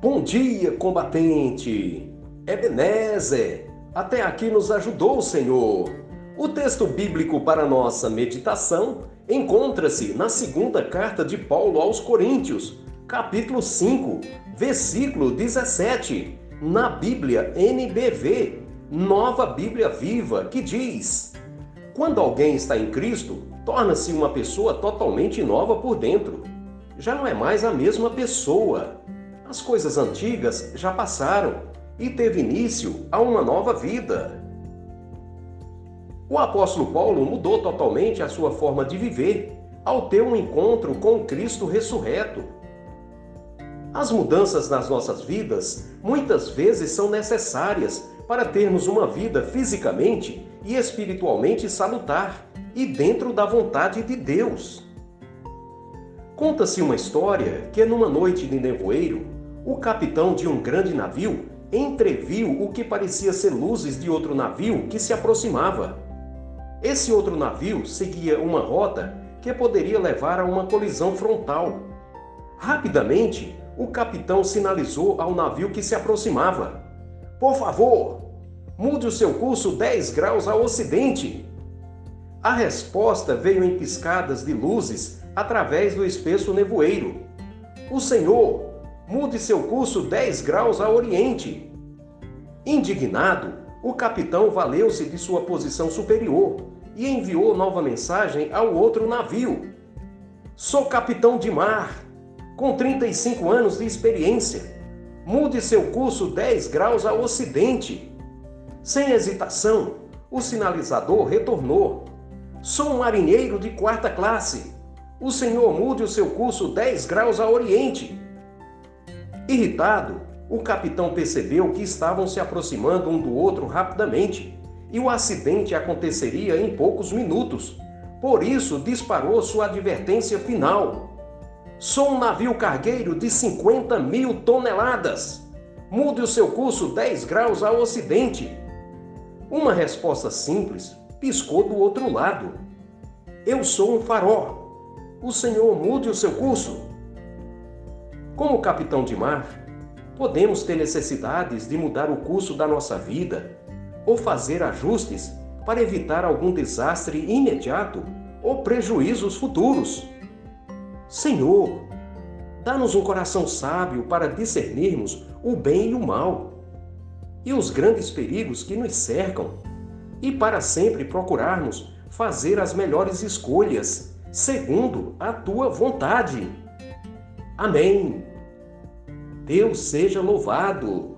Bom dia, combatente! Ebenezer, até aqui nos ajudou o Senhor. O texto bíblico para nossa meditação encontra-se na segunda carta de Paulo aos Coríntios, capítulo 5, versículo 17, na Bíblia NBV, Nova Bíblia Viva, que diz: Quando alguém está em Cristo, torna-se uma pessoa totalmente nova por dentro. Já não é mais a mesma pessoa as coisas antigas já passaram e teve início a uma nova vida. O apóstolo Paulo mudou totalmente a sua forma de viver ao ter um encontro com Cristo ressurreto. As mudanças nas nossas vidas muitas vezes são necessárias para termos uma vida fisicamente e espiritualmente salutar e dentro da vontade de Deus. Conta-se uma história que, numa noite de nevoeiro, o capitão de um grande navio entreviu o que parecia ser luzes de outro navio que se aproximava. Esse outro navio seguia uma rota que poderia levar a uma colisão frontal. Rapidamente, o capitão sinalizou ao navio que se aproximava: Por favor, mude o seu curso 10 graus ao ocidente. A resposta veio em piscadas de luzes através do espesso nevoeiro. O senhor mude seu curso 10 graus a oriente. Indignado, o capitão valeu-se de sua posição superior e enviou nova mensagem ao outro navio. Sou capitão de mar, com 35 anos de experiência. Mude seu curso 10 graus a ocidente. Sem hesitação, o sinalizador retornou. Sou um marinheiro de quarta classe. O senhor mude o seu curso 10 graus a oriente. Irritado, o capitão percebeu que estavam se aproximando um do outro rapidamente e o acidente aconteceria em poucos minutos. Por isso, disparou sua advertência final. Sou um navio cargueiro de 50 mil toneladas. Mude o seu curso 10 graus ao ocidente. Uma resposta simples piscou do outro lado. Eu sou um farol. O senhor mude o seu curso. Como capitão de mar, podemos ter necessidades de mudar o curso da nossa vida ou fazer ajustes para evitar algum desastre imediato ou prejuízos futuros. Senhor, dá-nos um coração sábio para discernirmos o bem e o mal e os grandes perigos que nos cercam e para sempre procurarmos fazer as melhores escolhas segundo a tua vontade. Amém. Deus seja louvado.